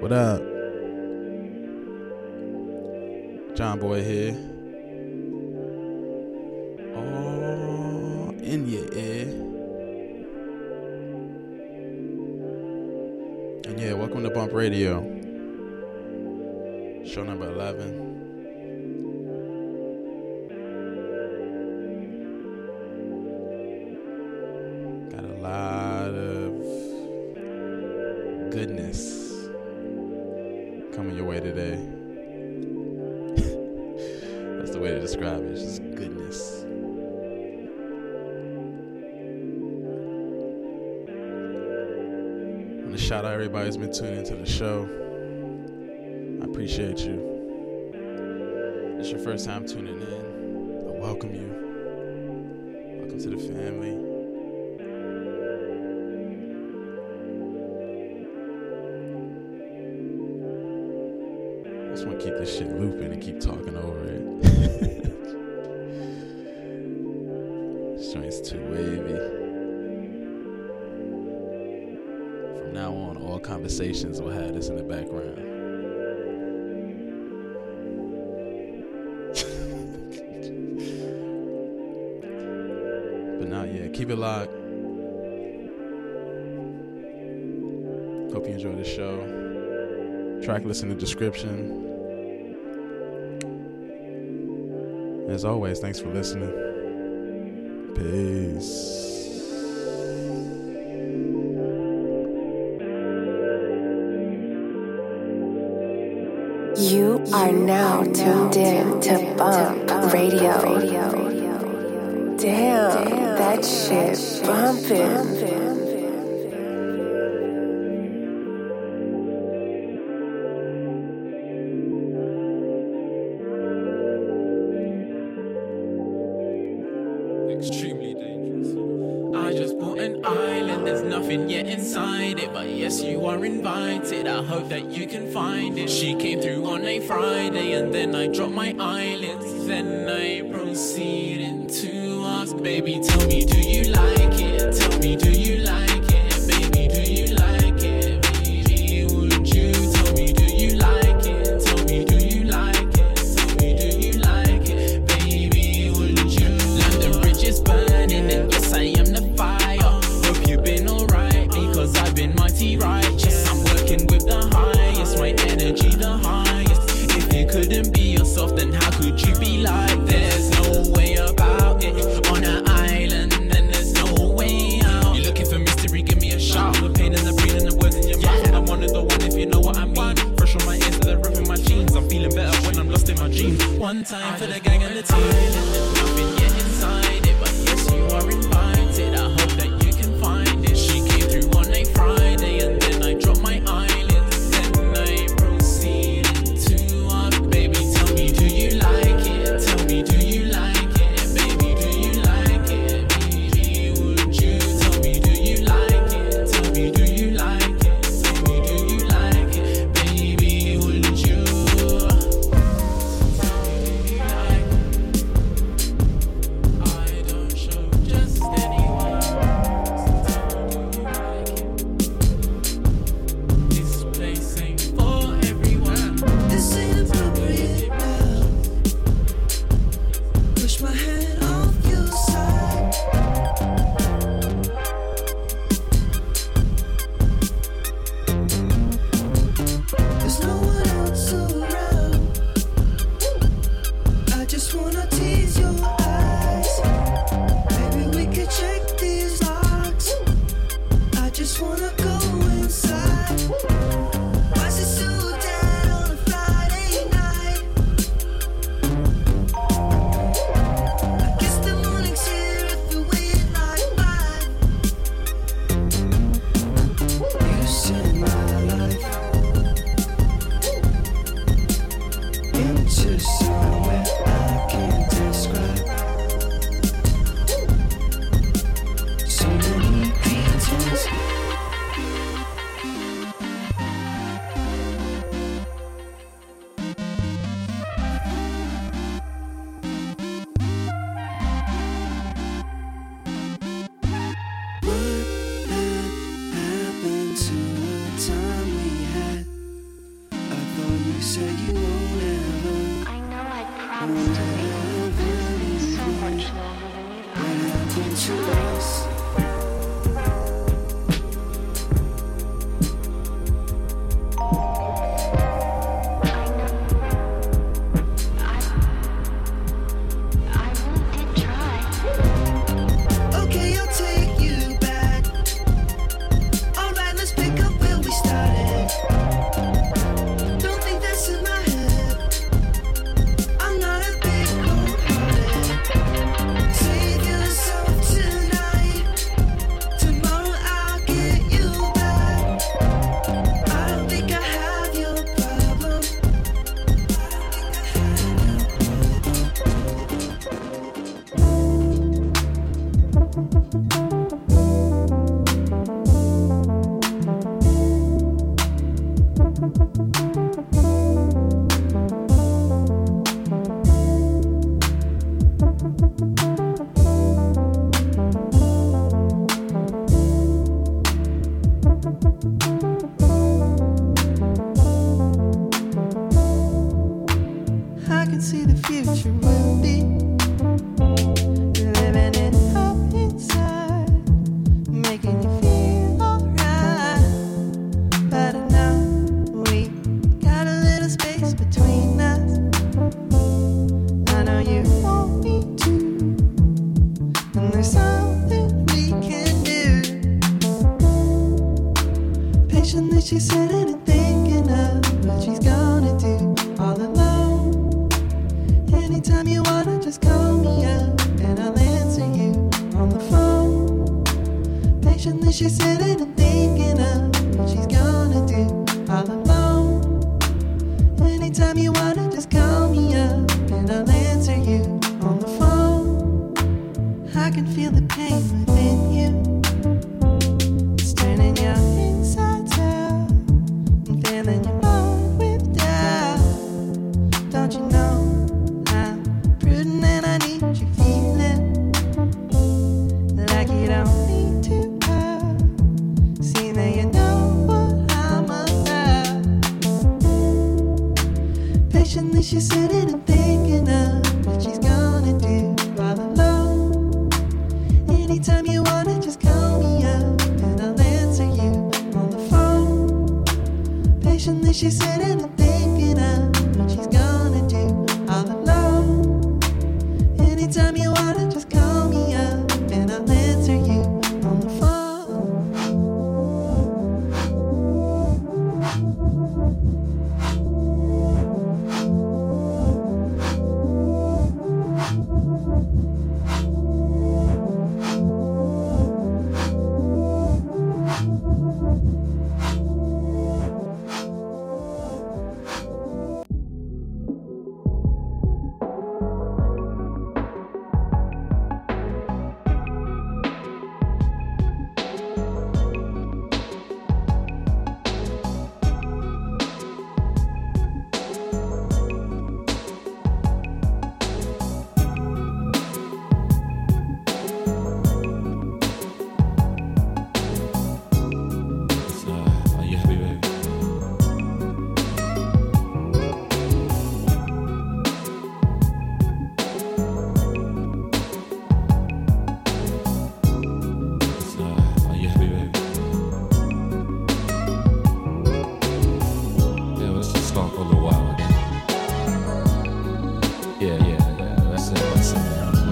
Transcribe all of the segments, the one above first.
What up? John Boy here. Oh, in your ear. And yeah, welcome to Bump Radio. Your first time tuning in. I welcome you. Welcome to the family. I just want to keep this shit looping and keep talking over it. this too wavy. From now on, all conversations will have this in the background. Keep it locked. Hope you enjoy the show. Track list in the description. As always, thanks for listening. Peace. You are now tuned in to Bump Radio. Damn, Damn that shit bumping. extremely dangerous. I just bought an island, there's nothing yet inside it, but yes, you are invited. I hope that you can find it. She came through on a Friday, and then I dropped my eyelids.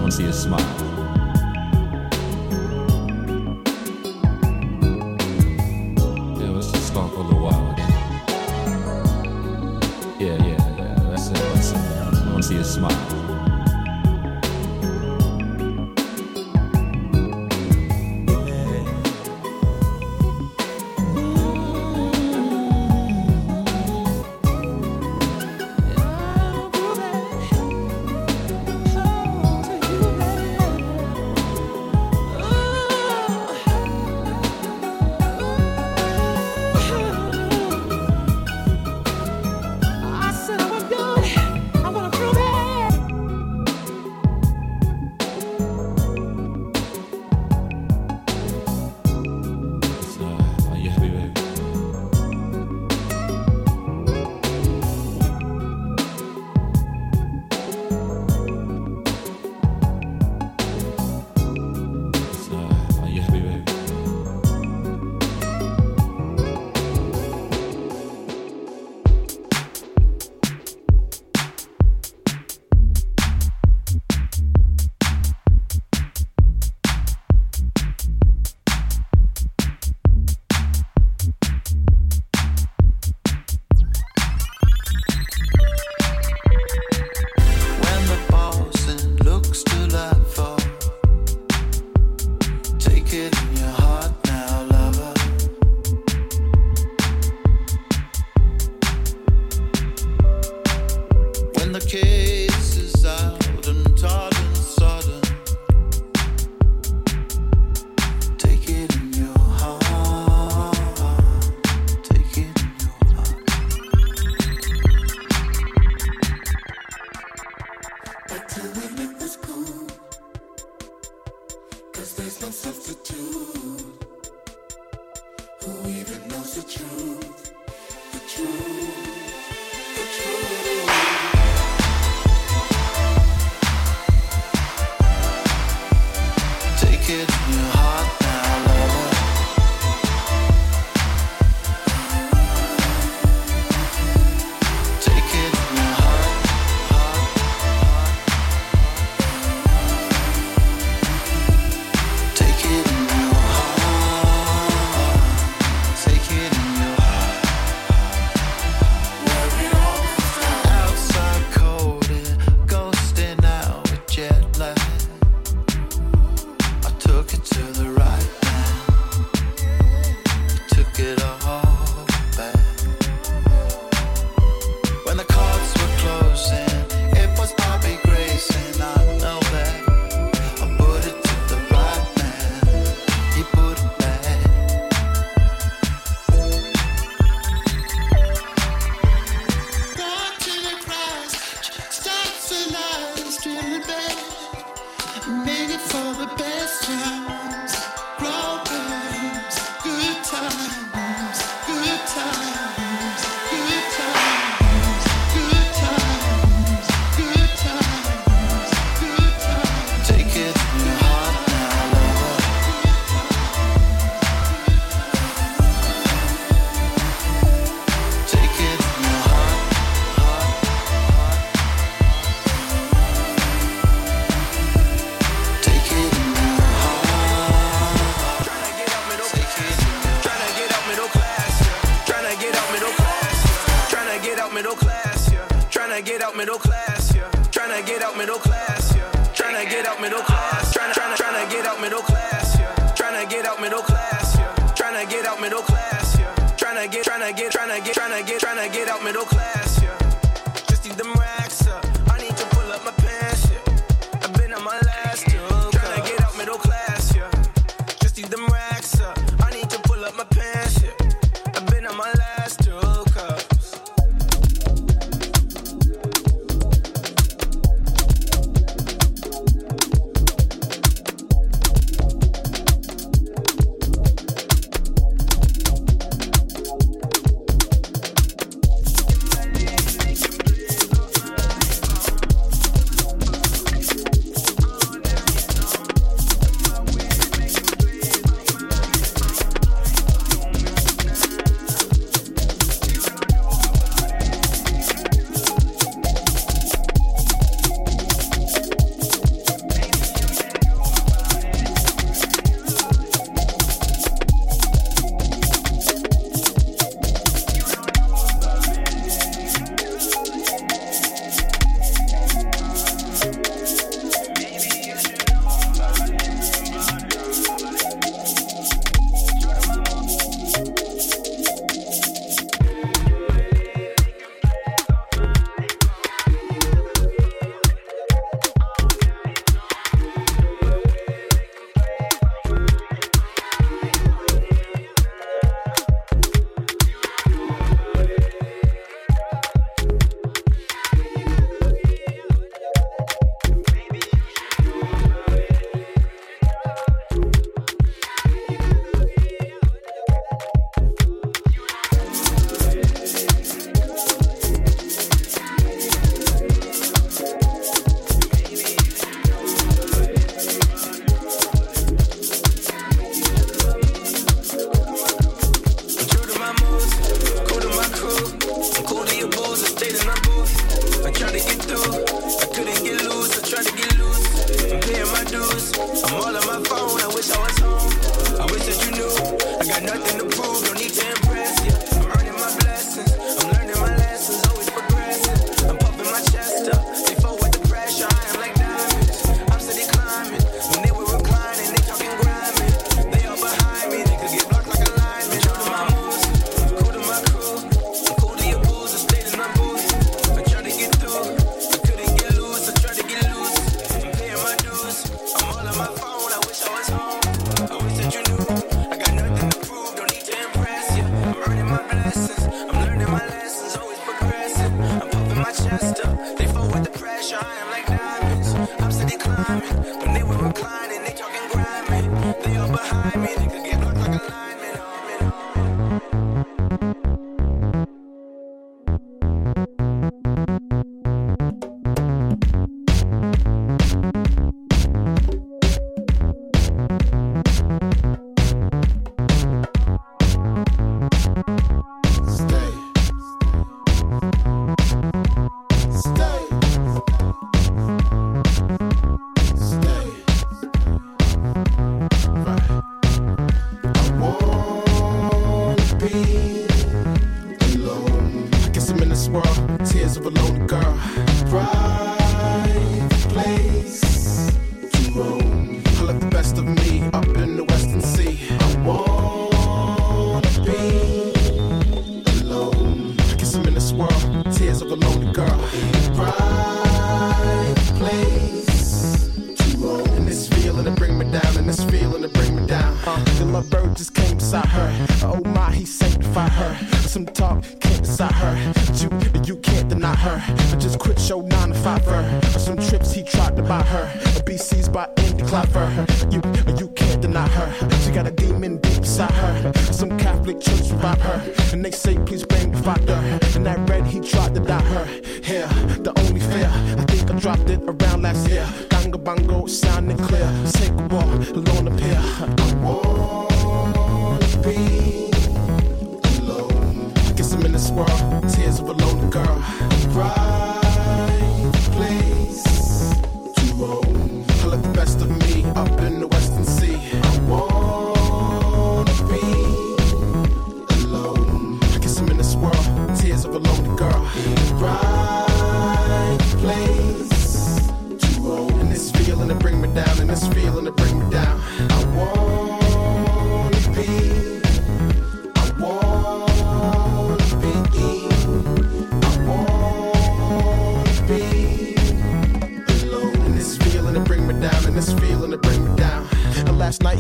don't see a smile. Yeah, let's just talk a while again. Yeah, yeah, yeah, that's it, that's it. I don't see a smile.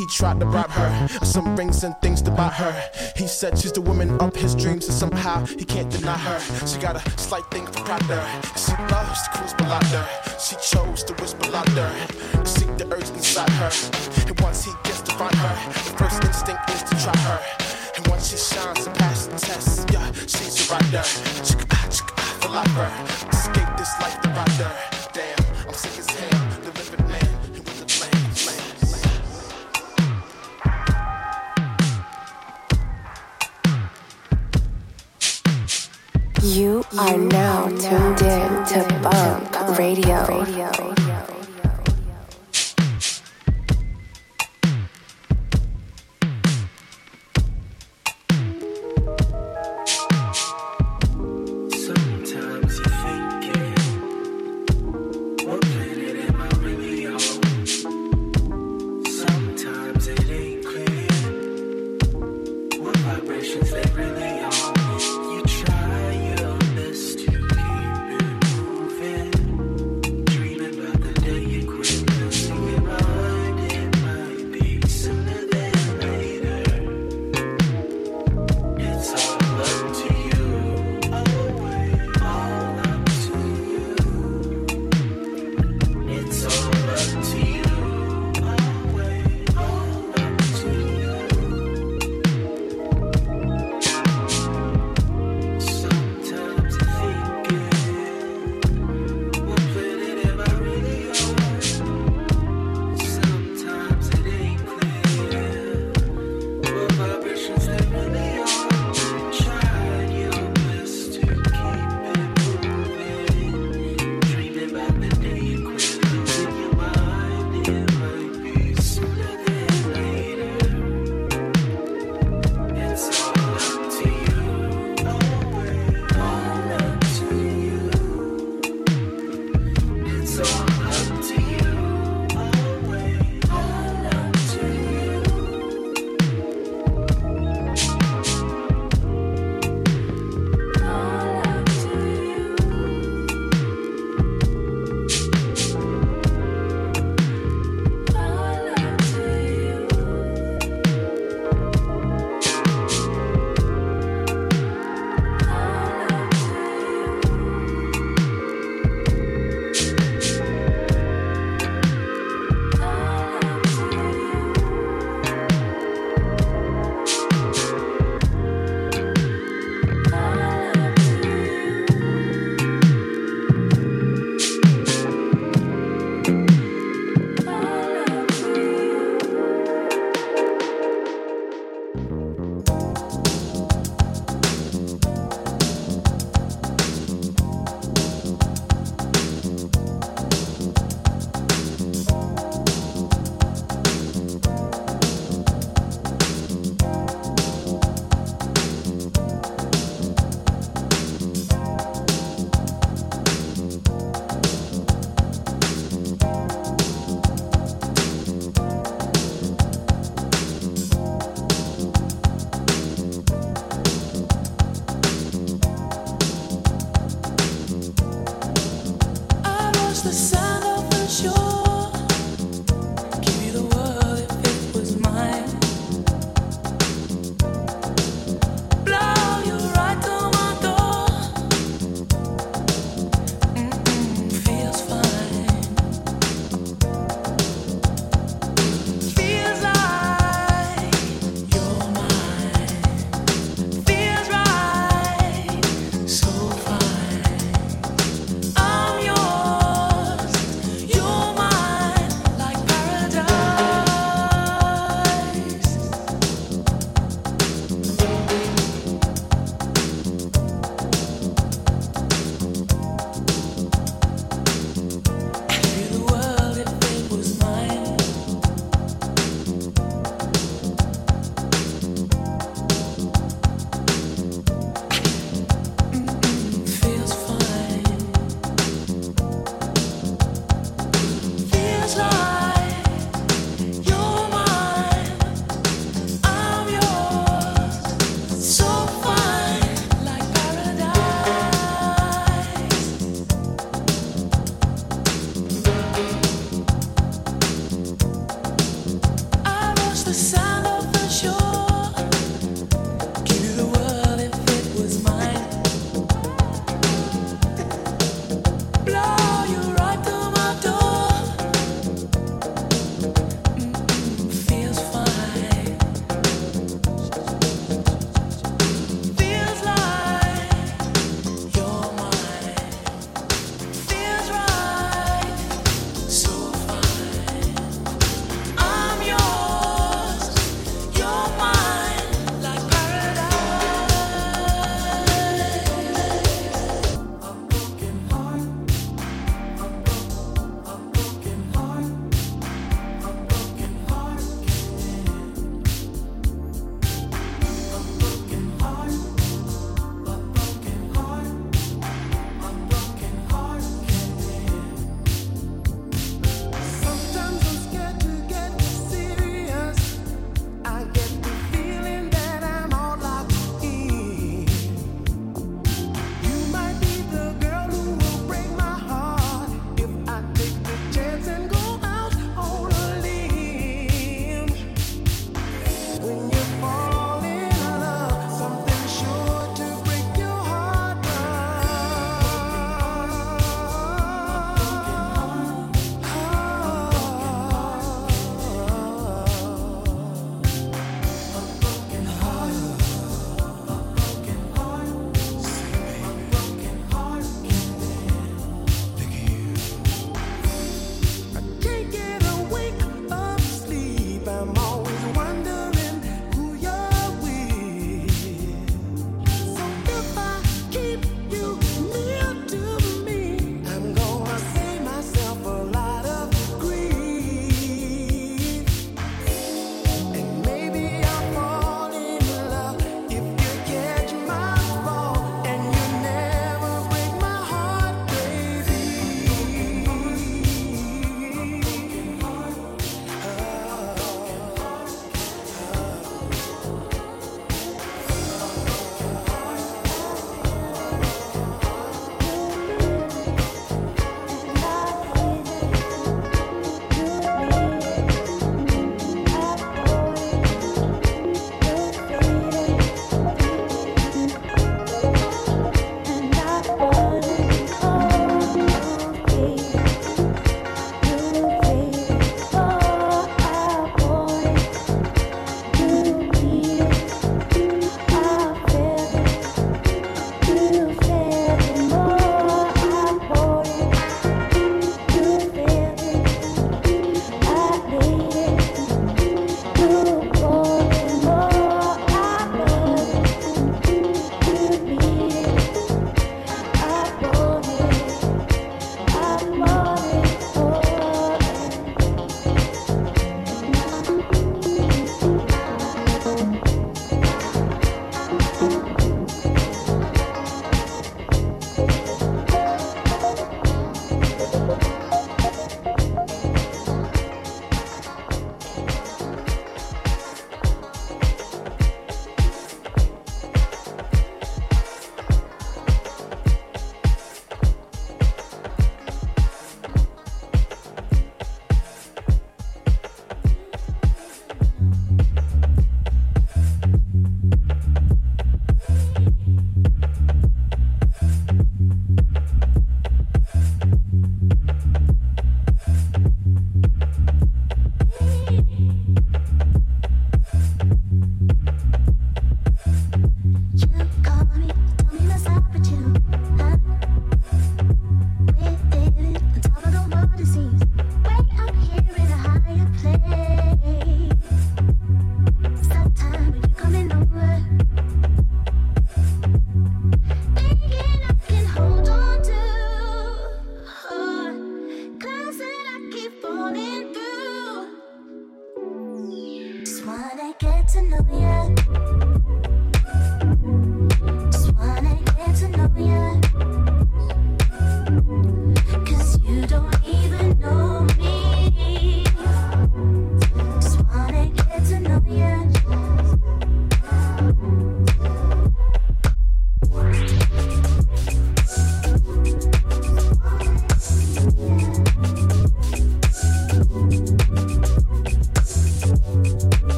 he tried to rob her. Some rings and things to buy her. He said she's the woman of his dreams, and somehow he can't deny her. She got a slight thing for Proctor. She loves to cruise Bellata. She chose to whisper louder. Seek the urge inside her. And once he gets to find her, the first instinct is to try her. And once she shines and passes the test, yeah, she's a rider. Chicka-ah, chicka-ah, for lifer. Escape this life, the rider. Damn, I'm sick as hell. You are now tuned in to Bump Radio.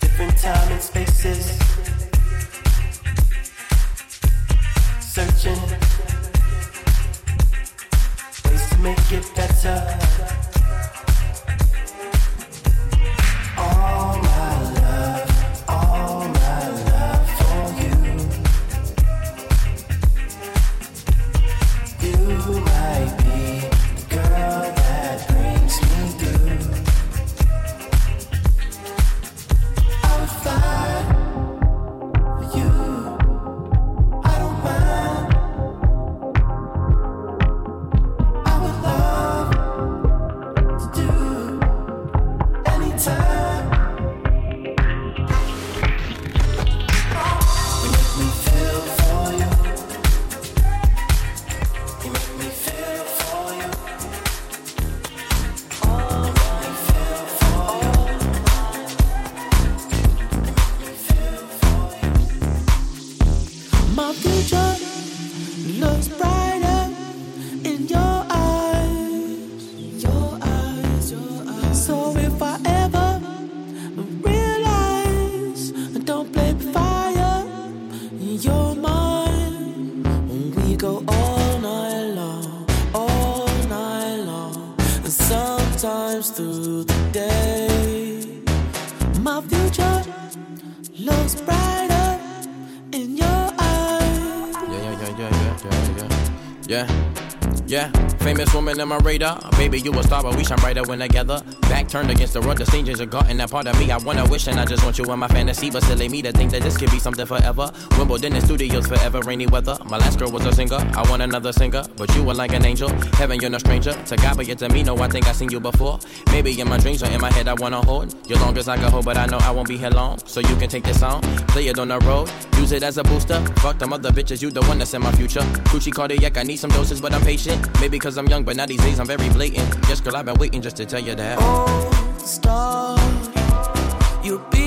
Different time and spaces. Searching ways to make it better. In my radar. Baby, you a star, but we shine brighter when together. Turned against the the strangers are gotten that part of me. I wanna wish and I just want you in my fantasy, but silly me to think that this could be something forever. Wimbledon in studios forever, rainy weather. My last girl was a singer, I want another singer, but you were like an angel. Heaven, you're no stranger to God, but yet to me, no, I think I seen you before. Maybe in my dreams or in my head, I wanna hold you long as I can hold, but I know I won't be here long. So you can take this song, play it on the road, use it as a booster. Fuck them other bitches, you the one that's in my future. Gucci cardiac, I need some doses, but I'm patient. Maybe cause I'm young, but now these days I'm very blatant. Yes, girl, I've been waiting just to tell you that. Oh, star, you'll be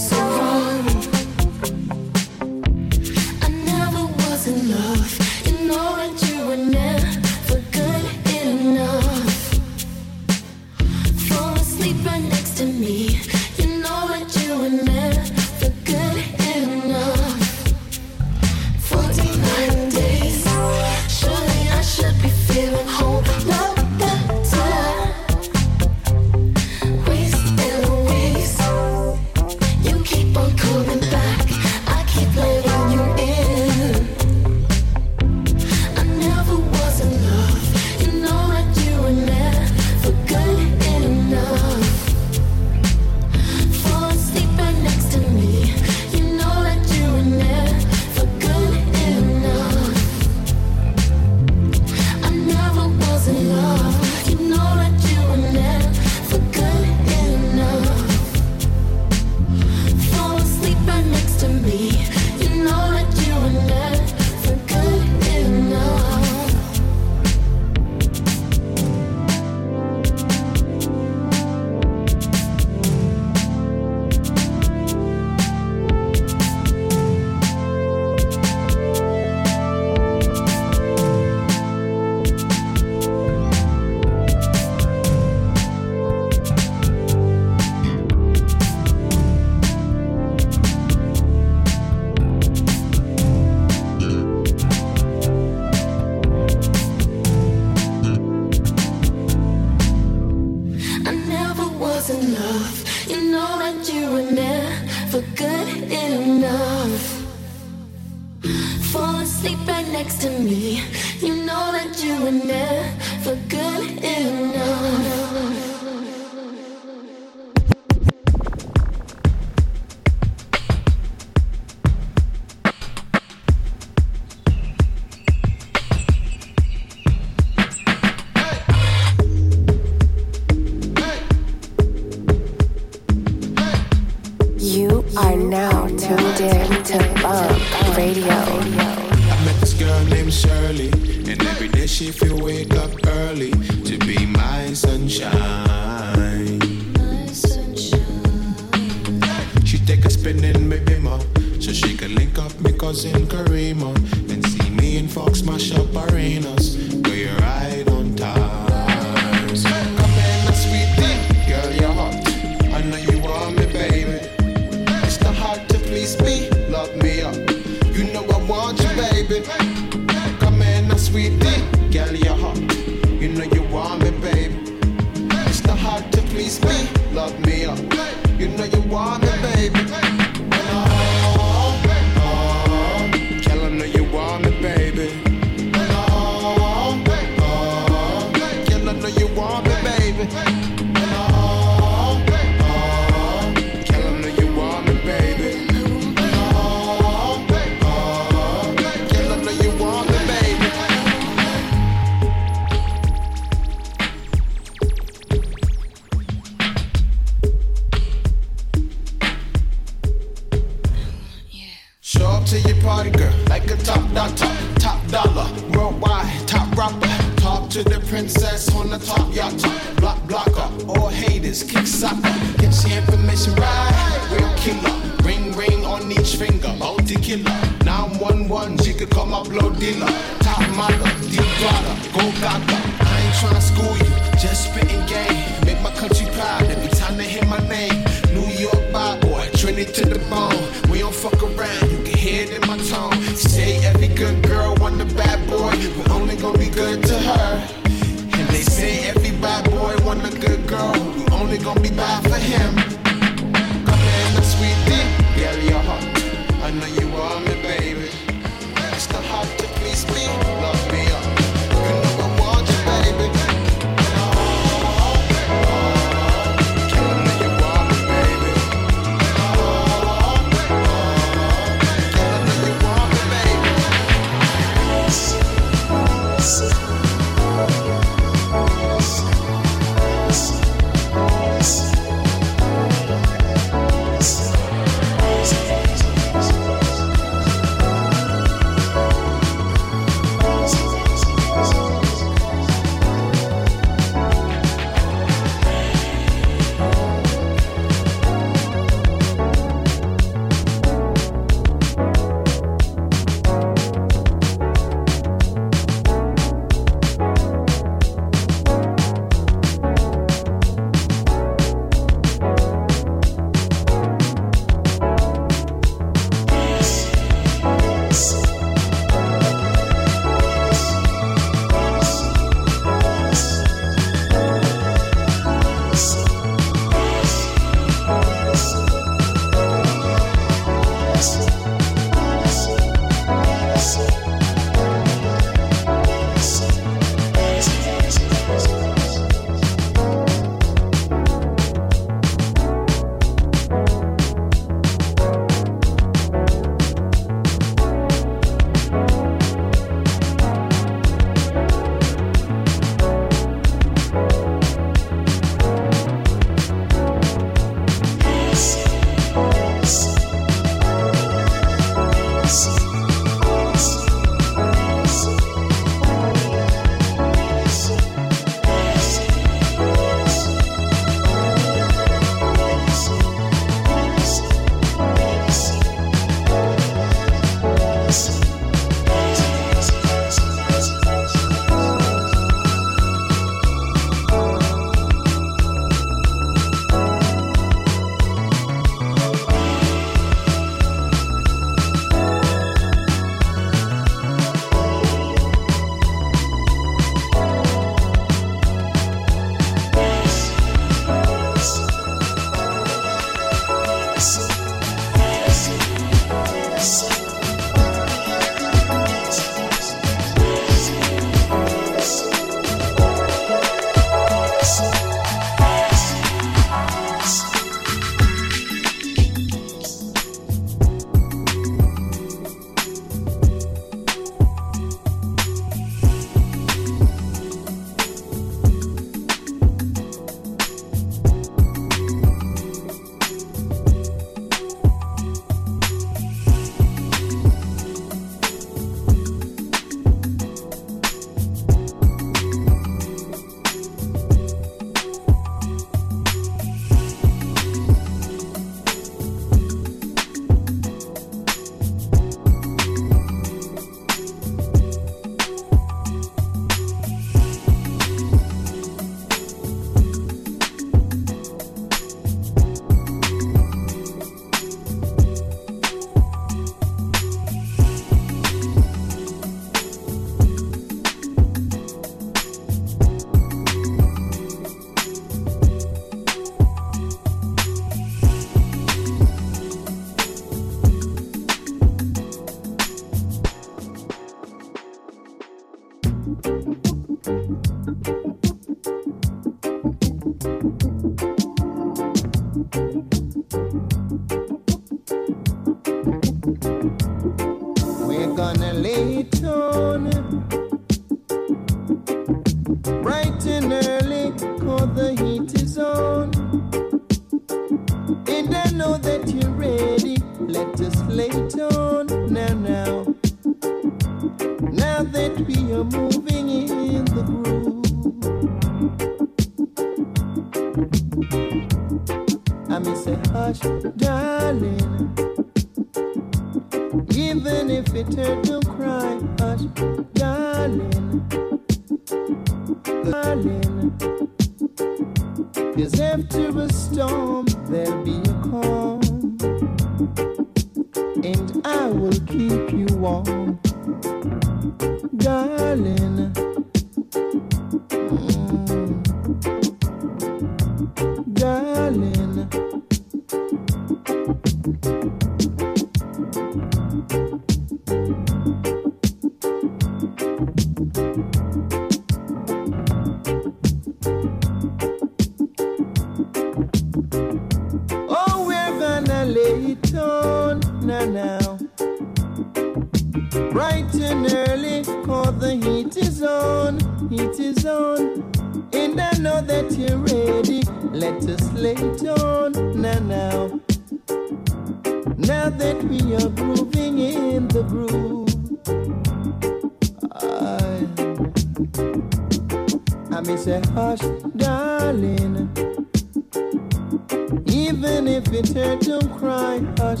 hush,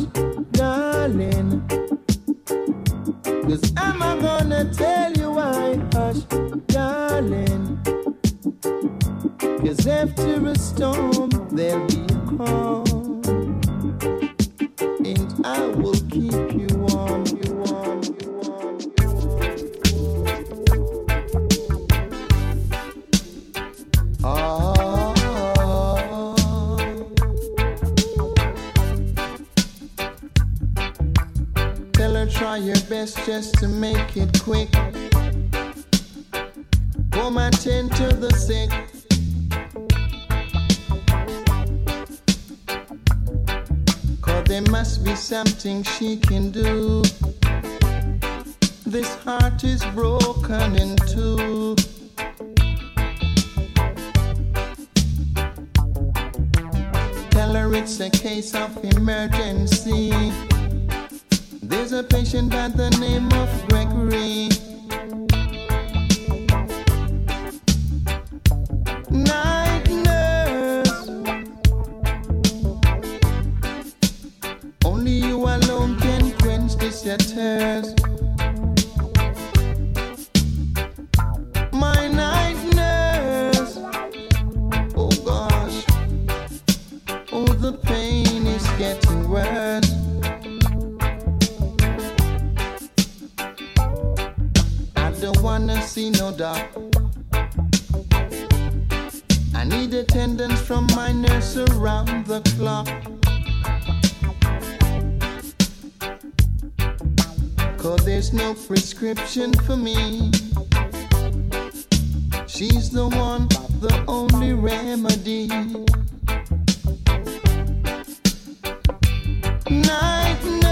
darling. Cause I'm gonna tell you why, hush, darling. Cause after a storm. She's the one, the only remedy. Night, night.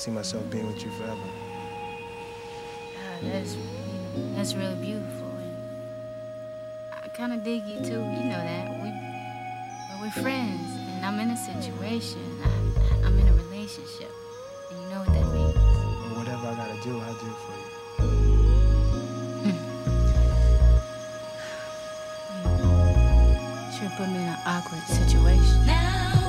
see myself being with you forever. That's, that's really beautiful. And I kind of dig you too. You know that. we we're friends, and I'm in a situation. I, am in a relationship. And you know what that means. Well, whatever I gotta do, I'll do it for you. Hmm. put me in an awkward situation. Now.